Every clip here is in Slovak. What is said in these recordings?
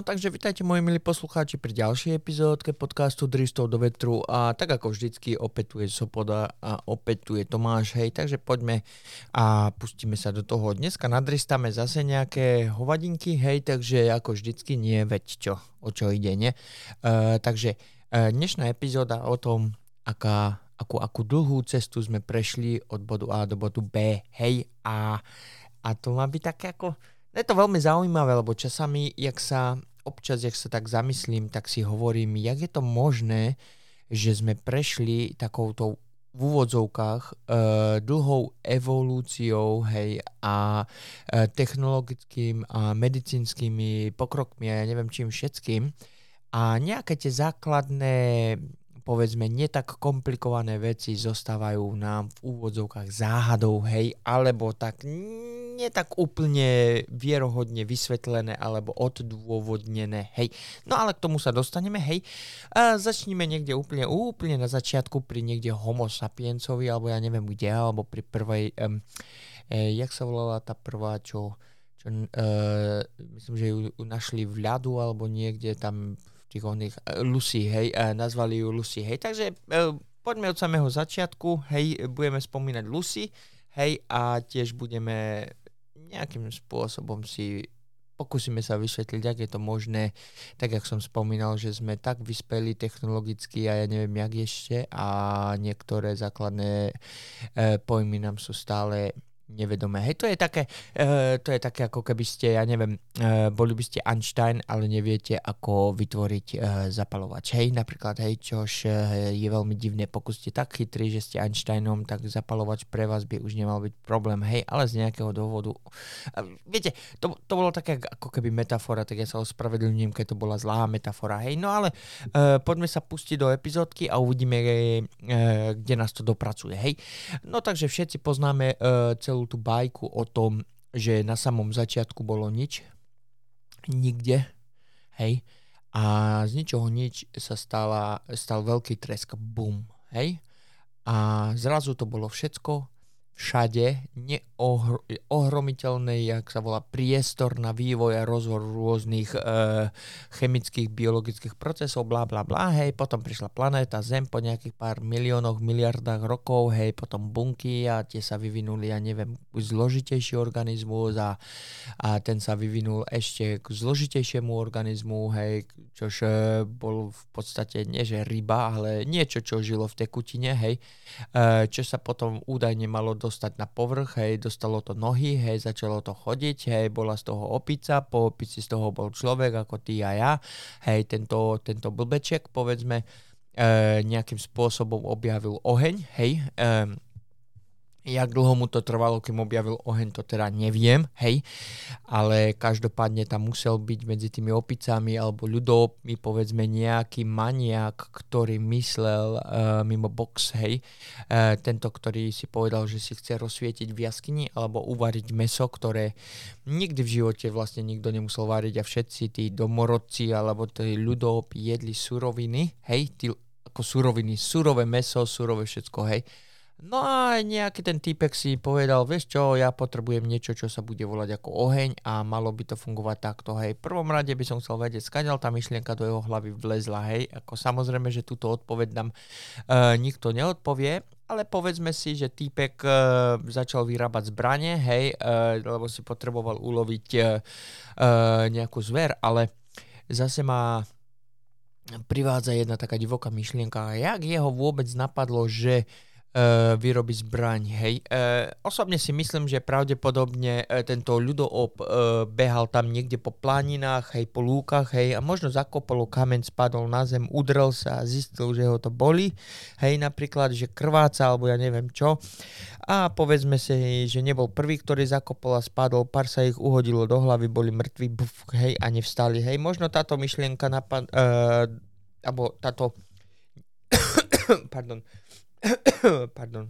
No takže vitajte moji milí poslucháči pri ďalšej epizódke podcastu Dristov do vetru a tak ako vždycky opäť tu je Sopoda a opäť tu je Tomáš, hej, takže poďme a pustíme sa do toho. Dneska nadristáme zase nejaké hovadinky, hej, takže ako vždycky nie, veď čo, o čo ide, nie? Uh, takže uh, dnešná epizóda o tom, aká, akú, akú dlhú cestu sme prešli od bodu A do bodu B, hej, a, a to má byť také ako je to veľmi zaujímavé, lebo časami, jak sa občas, jak sa tak zamyslím, tak si hovorím, jak je to možné, že sme prešli takouto v úvodzovkách uh, dlhou evolúciou hej, a uh, technologickým a medicínskymi pokrokmi a ja neviem čím všetkým. A nejaké tie základné povedzme netak komplikované veci zostávajú nám v úvodzovkách záhadou, hej, alebo tak nie tak úplne vierohodne vysvetlené alebo oddôvodnené, hej. No ale k tomu sa dostaneme, hej. A začníme niekde úplne, úplne na začiatku pri niekde homo sapiencovi, alebo ja neviem kde, alebo pri prvej, um, e, jak sa volala tá prvá, čo, čo uh, myslím, že ju našli v ľadu alebo niekde tam tých oných, uh, Lucy, hej, uh, nazvali ju Lucy, hej, takže uh, poďme od samého začiatku, hej, budeme spomínať Lucy, hej, a tiež budeme nejakým spôsobom si pokúsime sa vysvetliť, ak je to možné, tak jak som spomínal, že sme tak vyspeli technologicky a ja neviem, jak ešte a niektoré základné e, pojmy nám sú stále nevedomé. Hej, to je také, uh, to je také ako keby ste, ja neviem, uh, boli by ste Einstein, ale neviete, ako vytvoriť uh, zapalovač. Hej, napríklad, hej, čož uh, je veľmi divné, pokud ste tak chytrí, že ste Einsteinom, tak zapalovač pre vás by už nemal byť problém. Hej, ale z nejakého dôvodu. Uh, viete, to, to bolo také ako keby metafora, tak ja sa ospravedlňujem, keď to bola zlá metafora. Hej, no ale uh, poďme sa pustiť do epizódky a uvidíme, uh, kde nás to dopracuje. Hej, no takže všetci poznáme uh, celú celú tú bajku o tom, že na samom začiatku bolo nič, nikde, hej, a z ničoho nič sa stala, stal veľký tresk, bum, hej, a zrazu to bolo všetko, všade neohromiteľný, jak sa volá, priestor na vývoj a rozvoj rôznych e, chemických, biologických procesov, bla bla bla, hej, potom prišla planéta Zem po nejakých pár miliónoch, miliardách rokov, hej, potom bunky a tie sa vyvinuli, ja neviem, zložitejší organizmus a, a ten sa vyvinul ešte k zložitejšiemu organizmu, hej, čož bol v podstate nie že ryba, ale niečo, čo žilo v tekutine, hej, e, čo sa potom údajne malo do dostať na povrch, hej, dostalo to nohy, hej, začalo to chodiť, hej, bola z toho opica, po opici z toho bol človek ako ty a ja, hej, tento, tento blbeček, povedzme, e, nejakým spôsobom objavil oheň, hej, e, Jak dlho mu to trvalo, kým objavil oheň, to teda neviem, hej, ale každopádne tam musel byť medzi tými opicami alebo ľudopmi, povedzme nejaký maniak, ktorý myslel uh, mimo box, hej, uh, tento, ktorý si povedal, že si chce rozsvietiť v jaskyni alebo uvariť meso, ktoré nikdy v živote vlastne nikto nemusel variť a všetci tí domorodci alebo tí ľudop jedli suroviny, hej, tí, ako suroviny, surové meso, surové všetko, hej, No a nejaký ten týpek si povedal, vieš čo, ja potrebujem niečo, čo sa bude volať ako oheň a malo by to fungovať takto, hej. V prvom rade by som chcel vedieť, skadiaľ tá myšlienka do jeho hlavy vlezla, hej. Ako samozrejme, že túto odpoveď nám uh, nikto neodpovie, ale povedzme si, že týpek uh, začal vyrábať zbranie, hej, uh, lebo si potreboval uloviť uh, uh, nejakú zver, ale zase má privádza jedna taká divoká myšlienka, jak jeho vôbec napadlo, že vyrobiť zbraň. Hej. Uh, osobne si myslím, že pravdepodobne uh, tento ľudoop uh, behal tam niekde po planinách, hej, po lúkach, hej, a možno zakopol kameň, spadol na zem, udrel sa a zistil, že ho to boli, hej, napríklad, že krváca, alebo ja neviem čo. A povedzme si, že nebol prvý, ktorý zakopol a spadol, pár sa ich uhodilo do hlavy, boli mŕtvi, buf, hej, a nevstali, hej. Možno táto myšlienka napad, uh, alebo táto pardon, Pardon.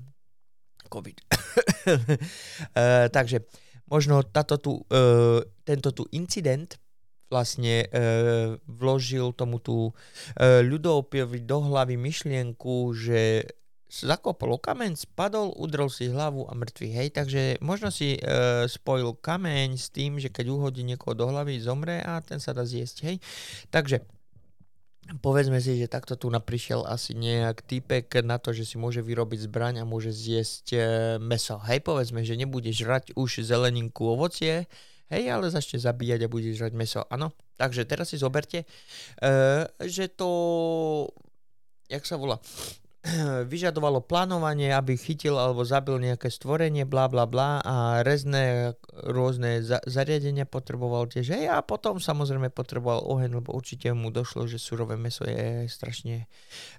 COVID. uh, takže možno táto tu, uh, tento tu incident vlastne uh, vložil tomu tu uh, ľudopiovi do hlavy myšlienku, že zakopol kameň, spadol, udrel si hlavu a mŕtvý, hej, takže možno si e, spojil kameň s tým, že keď uhodí niekoho do hlavy, zomre a ten sa dá zjesť, hej. Takže povedzme si, že takto tu naprišiel asi nejak týpek na to, že si môže vyrobiť zbraň a môže zjesť e, meso. Hej, povedzme, že nebude žrať už zeleninku, ovocie, hej, ale začne zabíjať a bude žrať meso. Áno, takže teraz si zoberte, e, že to, jak sa volá, vyžadovalo plánovanie, aby chytil alebo zabil nejaké stvorenie, bla bla bla a rezné rôzne za- zariadenia potreboval tiež. Hej, a potom samozrejme potreboval oheň, lebo určite mu došlo, že surové meso je strašne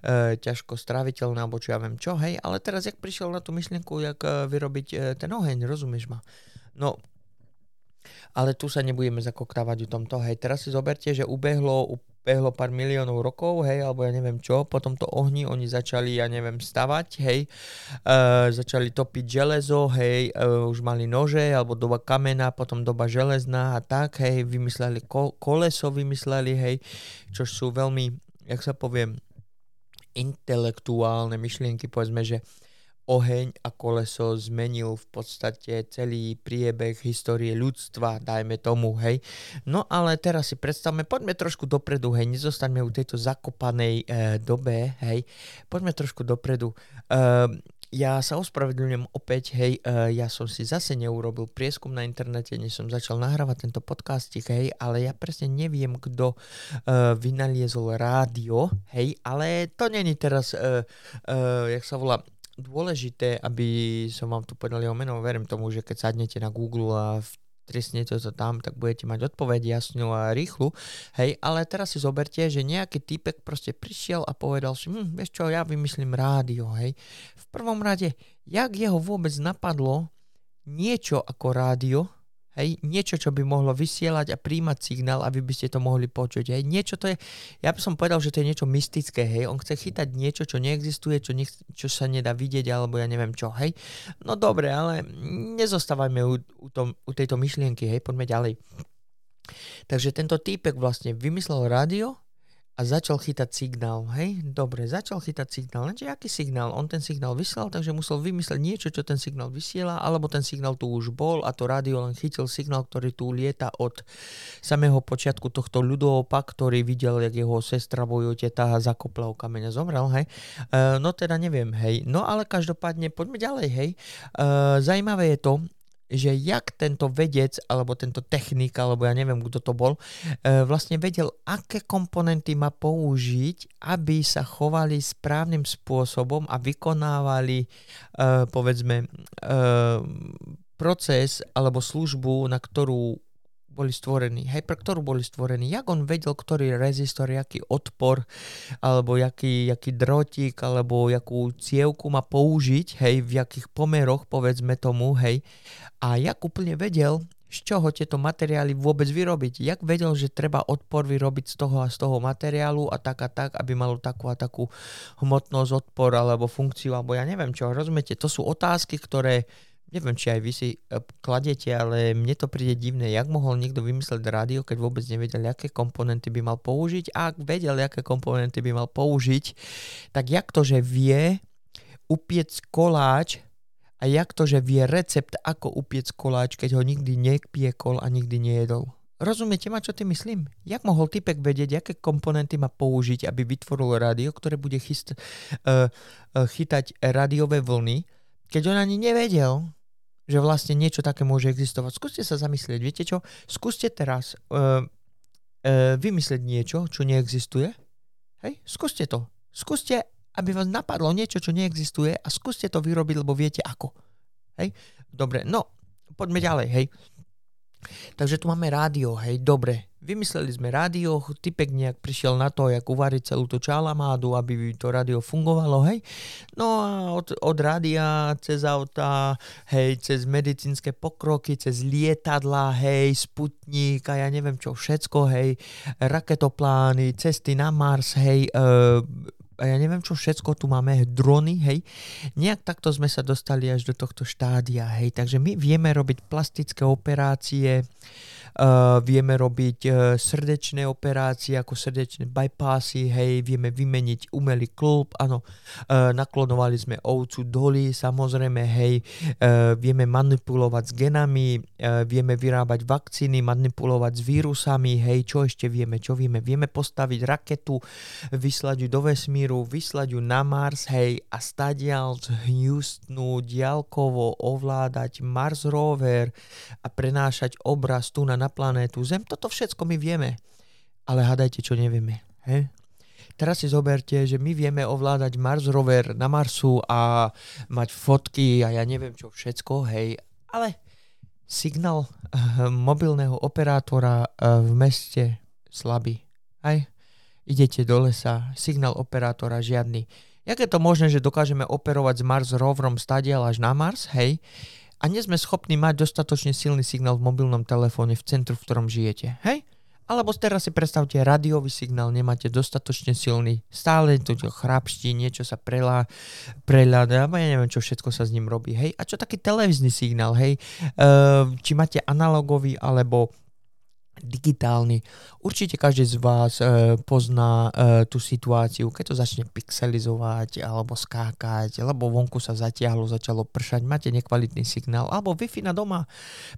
e, ťažko stráviteľné, alebo čo ja viem čo, hej, ale teraz jak prišiel na tú myšlienku, jak e, vyrobiť e, ten oheň, rozumieš ma? No, ale tu sa nebudeme zakoktávať o tomto. Hej, teraz si zoberte, že ubehlo behlo pár miliónov rokov, hej, alebo ja neviem čo, potom to ohni oni začali, ja neviem, stavať, hej, e, začali topiť železo, hej, e, už mali nože, alebo doba kamena, potom doba železná a tak, hej, vymysleli ko- koleso, vymysleli, hej, čo sú veľmi, jak sa poviem, intelektuálne myšlienky, povedzme, že oheň a koleso zmenil v podstate celý priebeh histórie ľudstva, dajme tomu, hej. No ale teraz si predstavme, poďme trošku dopredu, hej, nezostaňme u tejto zakopanej e, dobe, hej, poďme trošku dopredu. E, ja sa ospravedlňujem opäť, hej, uh, ja som si zase neurobil prieskum na internete, než som začal nahrávať tento podcast, hej, ale ja presne neviem, kto uh, vynaliezol rádio, hej, ale to není teraz, uh, uh, jak sa volá, dôležité, aby som vám tu povedal jeho meno. Verím tomu, že keď sadnete na Google a trestnete to tam, tak budete mať odpoveď jasnú a rýchlu. Hej, ale teraz si zoberte, že nejaký typek proste prišiel a povedal si, hm, vieš čo, ja vymyslím rádio, hej. V prvom rade, jak jeho vôbec napadlo niečo ako rádio, Hej, niečo, čo by mohlo vysielať a príjmať signál, aby by ste to mohli počuť. Hej, niečo to je, ja by som povedal, že to je niečo mystické, hej, on chce chytať niečo, čo neexistuje, čo, nech, čo sa nedá vidieť, alebo ja neviem čo, hej. No dobre, ale nezostávajme u, u, tom, u tejto myšlienky, hej, poďme ďalej. Takže tento týpek vlastne vymyslel rádio, a začal chytať signál, hej? Dobre, začal chytať signál. Lenže aký signál? On ten signál vysielal, takže musel vymysleť niečo, čo ten signál vysiela, alebo ten signál tu už bol a to rádio len chytil signál, ktorý tu lieta od samého počiatku tohto ľudovopa, ktorý videl, jak jeho sestra boju teta zakopla o kameňa zomrel, hej? E, no teda neviem, hej. No ale každopádne, poďme ďalej, hej. E, zajímavé je to, že jak tento vedec, alebo tento technik, alebo ja neviem, kto to bol, e, vlastne vedel, aké komponenty má použiť, aby sa chovali správnym spôsobom a vykonávali, e, povedzme, e, proces alebo službu, na ktorú boli stvorení, hej, pre ktorú boli stvorení, jak on vedel, ktorý rezistor, jaký odpor, alebo jaký, jaký drotík, alebo jakú cievku má použiť, hej, v jakých pomeroch, povedzme tomu, hej, a jak úplne vedel, z čoho tieto materiály vôbec vyrobiť. Jak vedel, že treba odpor vyrobiť z toho a z toho materiálu a tak a tak, aby malo takú a takú hmotnosť, odpor alebo funkciu, alebo ja neviem čo. Rozumiete, to sú otázky, ktoré neviem, či aj vy si e, kladete, ale mne to príde divné, jak mohol niekto vymysleť rádio, keď vôbec nevedel, aké komponenty by mal použiť a ak vedel, aké komponenty by mal použiť, tak jak to, že vie upiec koláč a jak to, že vie recept, ako upiec koláč, keď ho nikdy nepiekol a nikdy nejedol. Rozumiete ma, čo ty myslím? Jak mohol typek vedieť, aké komponenty má použiť, aby vytvoril rádio, ktoré bude chyst, uh, uh, chytať rádiové vlny, keď on ani nevedel, že vlastne niečo také môže existovať. Skúste sa zamyslieť, viete čo? Skúste teraz uh, uh, vymyslieť niečo, čo neexistuje. Hej, skúste to. Skúste, aby vás napadlo niečo, čo neexistuje a skúste to vyrobiť, lebo viete ako. Hej, dobre, no, poďme ďalej, hej. Takže tu máme rádio, hej, dobre. Vymysleli sme rádio, typek nejak prišiel na to, jak uvariť celú tú čalamádu, aby to rádio fungovalo, hej. No a od, od rádia cez auta, hej, cez medicínske pokroky, cez lietadla, hej, sputník a ja neviem čo všetko, hej, raketoplány, cesty na Mars, hej, e, a ja neviem čo všetko tu máme, drony, hej. Nejak takto sme sa dostali až do tohto štádia, hej. Takže my vieme robiť plastické operácie, uh, vieme robiť uh, srdečné operácie ako srdečné bypassy, hej, vieme vymeniť umelý klub, áno, uh, naklonovali sme ovcu doly, samozrejme, hej, uh, vieme manipulovať s genami, uh, vieme vyrábať vakcíny, manipulovať s vírusami, hej, čo ešte vieme, čo vieme, vieme postaviť raketu, vyslať ju do vesmíru, vyslať ju na Mars, hej, a stadial z Houstonu diálkovo ovládať Mars rover a prenášať obraz tu na, na planétu Zem. Toto všetko my vieme. Ale hádajte, čo nevieme. He? Teraz si zoberte, že my vieme ovládať Mars rover na Marsu a mať fotky a ja neviem čo všetko, hej, ale signál uh, mobilného operátora uh, v meste slabý. Hej? Idete do lesa, signál operátora žiadny. Jak je to možné, že dokážeme operovať s Mars roverom stadial až na Mars, hej? A nie sme schopní mať dostatočne silný signál v mobilnom telefóne v centru, v ktorom žijete. Hej? Alebo teraz si predstavte, radiový signál nemáte dostatočne silný, stále to chrapští, niečo sa prelá, preľada, ja neviem, čo všetko sa s ním robí, hej. A čo taký televízny signál, hej, uh, či máte analogový alebo digitálny. Určite každý z vás e, pozná e, tú situáciu, keď to začne pixelizovať alebo skákať, alebo vonku sa zatiahlo, začalo pršať, máte nekvalitný signál, alebo Wi-Fi na doma.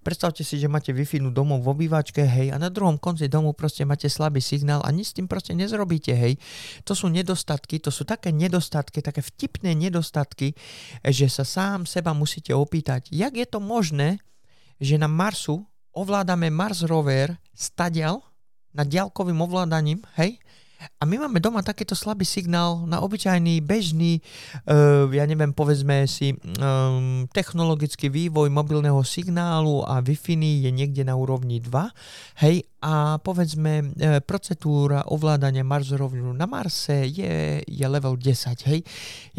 Predstavte si, že máte Wi-Fi domov vo obývačke, hej, a na druhom konci domu proste máte slabý signál a nič s tým proste nezrobíte, hej. To sú nedostatky, to sú také nedostatky, také vtipné nedostatky, že sa sám seba musíte opýtať, jak je to možné, že na Marsu ovládame Mars rover stadial nad diaľkovým ovládaním, hej? A my máme doma takýto slabý signál na obyčajný, bežný, uh, ja neviem, povedzme si, um, technologický vývoj mobilného signálu a Wi-Fi je niekde na úrovni 2, hej, a povedzme uh, procedúra ovládania Mars rovinu na Marse je, je level 10, hej.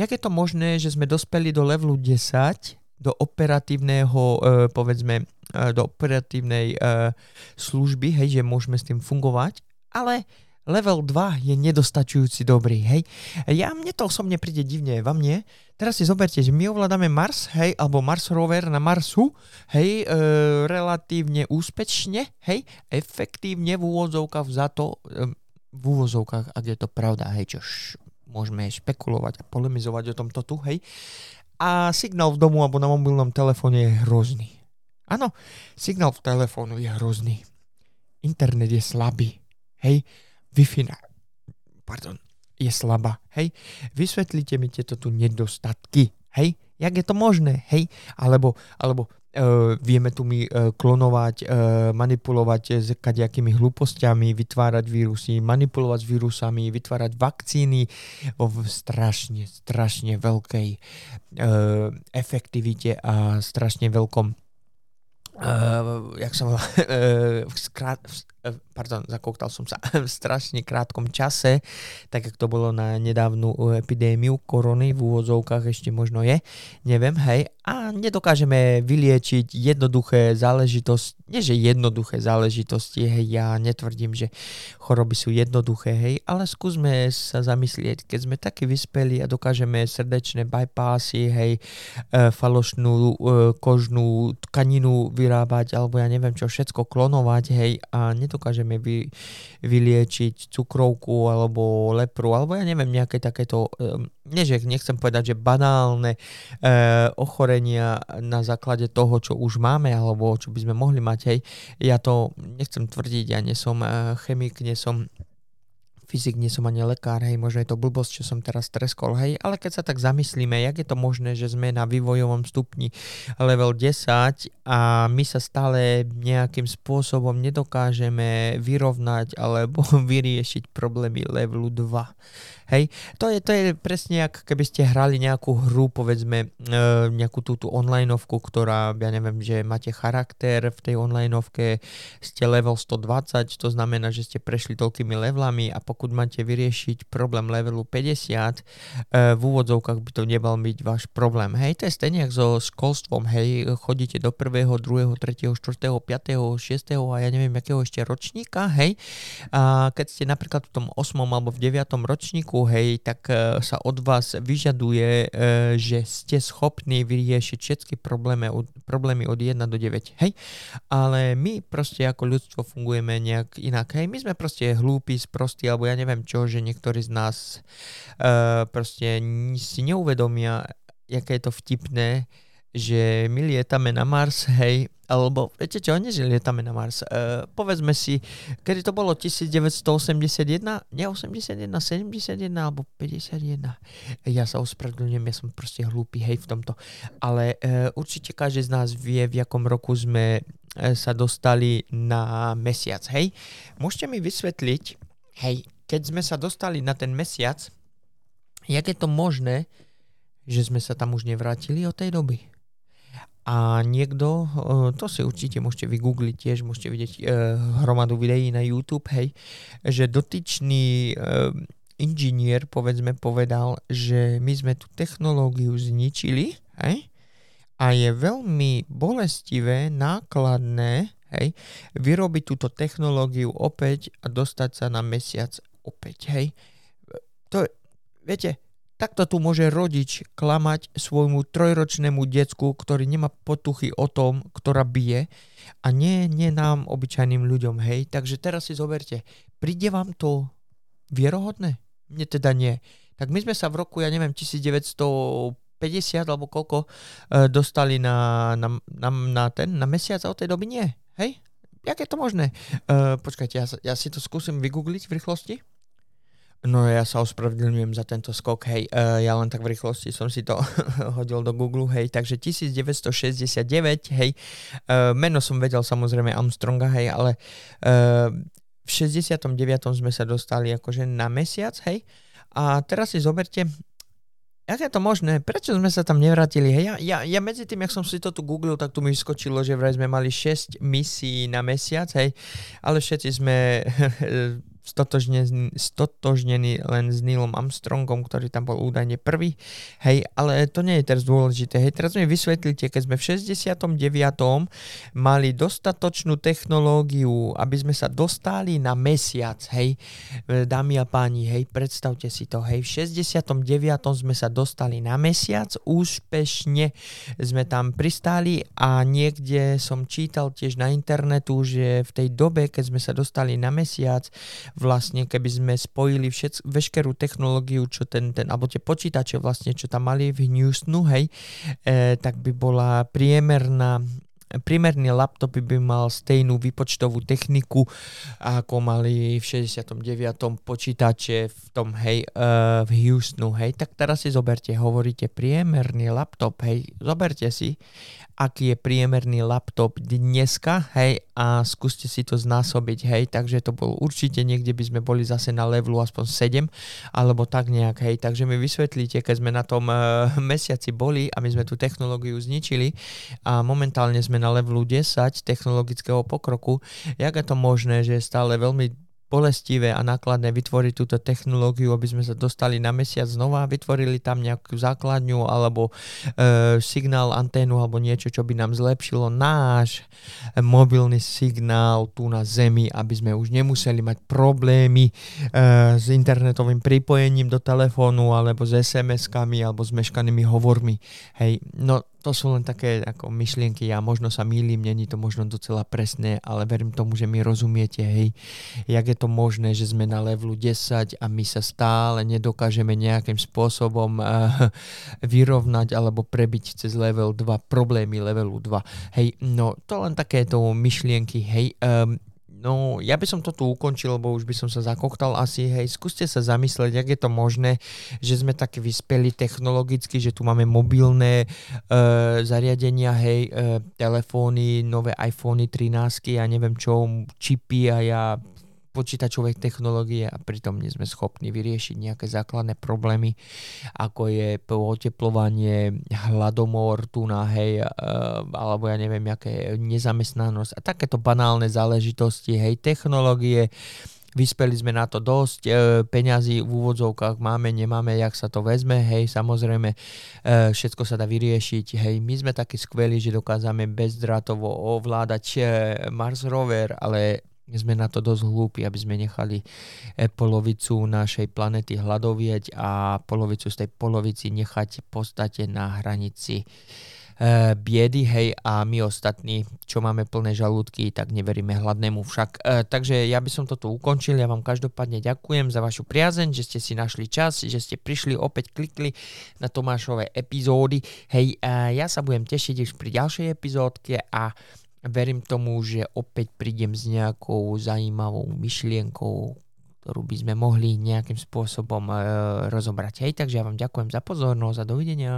Jak je to možné, že sme dospeli do levelu 10, do operatívneho, uh, povedzme, do operatívnej uh, služby, hej, že môžeme s tým fungovať, ale level 2 je nedostačujúci dobrý, hej. Ja, mne to osobne príde divne, vám nie? Teraz si zoberte, že my ovládame Mars, hej, alebo Mars rover na Marsu, hej, e, relatívne úspečne, hej, efektívne v úvodzovkách za to, e, v úvozovkách, ak je to pravda, hej, čo môžeme špekulovať a polemizovať o tomto tu, hej a signál v domu alebo na mobilnom telefóne je hrozný. Áno, signál v telefónu je hrozný. Internet je slabý. Hej, Wi-Fi na... Pardon, je slabá. Hej, vysvetlite mi tieto tu nedostatky. Hej, jak je to možné? Hej, alebo, alebo Uh, vieme tu my uh, klonovať, uh, manipulovať s kadejakými hlúpostiami, vytvárať vírusy, manipulovať s vírusami, vytvárať vakcíny vo strašne, strašne veľkej efektivite a strašne veľkom uh, jak volá, uh, skrát, uh, pardon, zakouktal som sa, v strašne krátkom čase, tak ako to bolo na nedávnu epidémiu korony, v úvodzovkách ešte možno je, neviem, hej, a nedokážeme vyliečiť jednoduché záležitosti, nie že jednoduché záležitosti, hej, ja netvrdím, že choroby sú jednoduché, hej, ale skúsme sa zamyslieť, keď sme takí vyspeli a dokážeme srdečné bypassy, hej, e, falošnú e, kožnú tkaninu vyrábať, alebo ja neviem čo, všetko klonovať, hej, a nedokážeme vy, vyliečiť cukrovku, alebo lepru, alebo ja neviem, nejaké takéto, e, nie že nechcem povedať, že banálne ochorenie, opatrenia na základe toho, čo už máme alebo čo by sme mohli mať. Hej. Ja to nechcem tvrdiť, ja nie som eh, chemik, nie som fyzik, nie som ani lekár, hej, možno je to blbosť, čo som teraz treskol, hej, ale keď sa tak zamyslíme, jak je to možné, že sme na vývojovom stupni level 10 a my sa stále nejakým spôsobom nedokážeme vyrovnať alebo vyriešiť problémy levelu 2. Hej, to je, to je presne ako keby ste hrali nejakú hru, povedzme, e, nejakú túto onlineovku, ktorá, ja neviem, že máte charakter v tej onlineovke, ste level 120, to znamená, že ste prešli toľkými levelami a pokud máte vyriešiť problém levelu 50, e, v úvodzovkách by to nebal byť váš problém. Hej, to je stejne so školstvom, hej, chodíte do prvého, druhého, tretieho, štvrtého, piatého, šiestého a ja neviem, akého ešte ročníka, hej, a keď ste napríklad v tom 8. alebo v 9. ročníku, vonku, hej, tak uh, sa od vás vyžaduje, uh, že ste schopní vyriešiť všetky problémy od, problémy od 1 do 9, hej. Ale my proste ako ľudstvo fungujeme nejak inak, hej. My sme proste hlúpi, sprostí, alebo ja neviem čo, že niektorí z nás uh, proste si neuvedomia, aké je to vtipné, že my lietame na Mars, hej, alebo viete čo, nie že lietame na Mars. Uh, povedzme si, kedy to bolo 1981, nie 81, 71 alebo 51. Ja sa ospravedlňujem, ja som proste hlúpy, hej, v tomto. Ale uh, určite každý z nás vie, v jakom roku sme uh, sa dostali na mesiac, hej. Môžete mi vysvetliť, hej, keď sme sa dostali na ten mesiac, jak je to možné, že sme sa tam už nevrátili od tej doby? A niekto, eh, to si určite môžete vygoogliť tiež, môžete vidieť eh, hromadu videí na YouTube, hej, že dotyčný eh, inžinier, povedzme, povedal, že my sme tú technológiu zničili, hej, a je veľmi bolestivé, nákladné, hej, vyrobiť túto technológiu opäť a dostať sa na mesiac opäť, hej. To, viete, Takto tu môže rodič klamať svojmu trojročnému decku, ktorý nemá potuchy o tom, ktorá bije a nie, nie nám, obyčajným ľuďom, hej. Takže teraz si zoberte, príde vám to vierohodné? Mne teda nie. Tak my sme sa v roku, ja neviem, 1950 alebo koľko e, dostali na, na, na, na ten, na mesiac a od tej doby nie. Hej? Jak je to možné? Uh, počkajte, ja, ja si to skúsim vygoogliť v rýchlosti. No ja sa ospravedlňujem za tento skok, hej, uh, ja len tak v rýchlosti som si to hodil do Google, hej, takže 1969, hej, uh, meno som vedel samozrejme Armstronga, hej, ale uh, v 69. sme sa dostali akože na mesiac, hej, a teraz si zoberte, Jak je to možné? Prečo sme sa tam nevrátili? Hej, ja, ja, ja medzi tým, jak som si to tu googlil, tak tu mi vyskočilo, že vraj sme mali 6 misií na mesiac, hej, ale všetci sme stotožnený len s Neilom Armstrongom, ktorý tam bol údajne prvý. Hej, ale to nie je teraz dôležité. Hej, teraz mi vysvetlíte, keď sme v 69. mali dostatočnú technológiu, aby sme sa dostali na mesiac, hej, e, dámy a páni, hej, predstavte si to, hej, v 69. sme sa dostali na mesiac, úspešne sme tam pristáli a niekde som čítal tiež na internetu, že v tej dobe, keď sme sa dostali na mesiac, vlastne keby sme spojili všet, veškerú technológiu, čo ten, ten, alebo tie počítače vlastne, čo tam mali v Houstonu, hej, e, tak by bola priemerná Primerný laptop by mal stejnú výpočtovú techniku, ako mali v 69. počítače v tom, hej, uh, v Houstonu, hej. Tak teraz si zoberte, hovoríte priemerný laptop, hej, zoberte si aký je priemerný laptop dneska, hej, a skúste si to znásobiť, hej, takže to bol určite niekde by sme boli zase na levelu aspoň 7, alebo tak nejak, hej, takže mi vysvetlíte, keď sme na tom uh, mesiaci boli a my sme tú technológiu zničili a momentálne sme na levelu 10 technologického pokroku, jak je to možné, že je stále veľmi bolestivé a nákladné vytvoriť túto technológiu, aby sme sa dostali na mesiac znova, vytvorili tam nejakú základňu alebo e, signál, anténu alebo niečo, čo by nám zlepšilo náš mobilný signál tu na Zemi, aby sme už nemuseli mať problémy e, s internetovým pripojením do telefónu alebo s SMS-kami alebo s meškanými hovormi. Hej, no to sú len také ako myšlienky, ja možno sa mýlim, není to možno docela presné, ale verím tomu, že mi rozumiete, hej, jak je to možné, že sme na levelu 10 a my sa stále nedokážeme nejakým spôsobom uh, vyrovnať alebo prebiť cez level 2 problémy levelu 2. Hej, no to len takéto myšlienky, hej, um, No, ja by som to tu ukončil, lebo už by som sa zakoktal asi, hej, skúste sa zamyslieť, jak je to možné, že sme tak vyspeli technologicky, že tu máme mobilné uh, zariadenia, hej, uh, telefóny, nové iPhony 13 a neviem čo, čipy a ja počítačovej technológie a pritom nie sme schopní vyriešiť nejaké základné problémy, ako je oteplovanie, hladomor, tu na hej, e, alebo ja neviem, aké nezamestnanosť a takéto banálne záležitosti, hej, technológie, vyspeli sme na to dosť, e, peňazí v úvodzovkách máme, nemáme, jak sa to vezme, hej, samozrejme, e, všetko sa dá vyriešiť, hej, my sme takí skvelí, že dokážeme bezdrátovo ovládať e, Mars rover, ale sme na to dosť hlúpi, aby sme nechali e, polovicu našej planety hľadovieť a polovicu z tej polovici nechať v podstate na hranici e, biedy, hej, a my ostatní, čo máme plné žalúdky, tak neveríme hladnému však. E, takže ja by som toto ukončil, ja vám každopádne ďakujem za vašu priazeň, že ste si našli čas, že ste prišli, opäť klikli na Tomášové epizódy, hej, e, ja sa budem tešiť už pri ďalšej epizódke a verím tomu, že opäť prídem s nejakou zaujímavou myšlienkou, ktorú by sme mohli nejakým spôsobom e, rozobrať. Hej, takže ja vám ďakujem za pozornosť a dovidenia.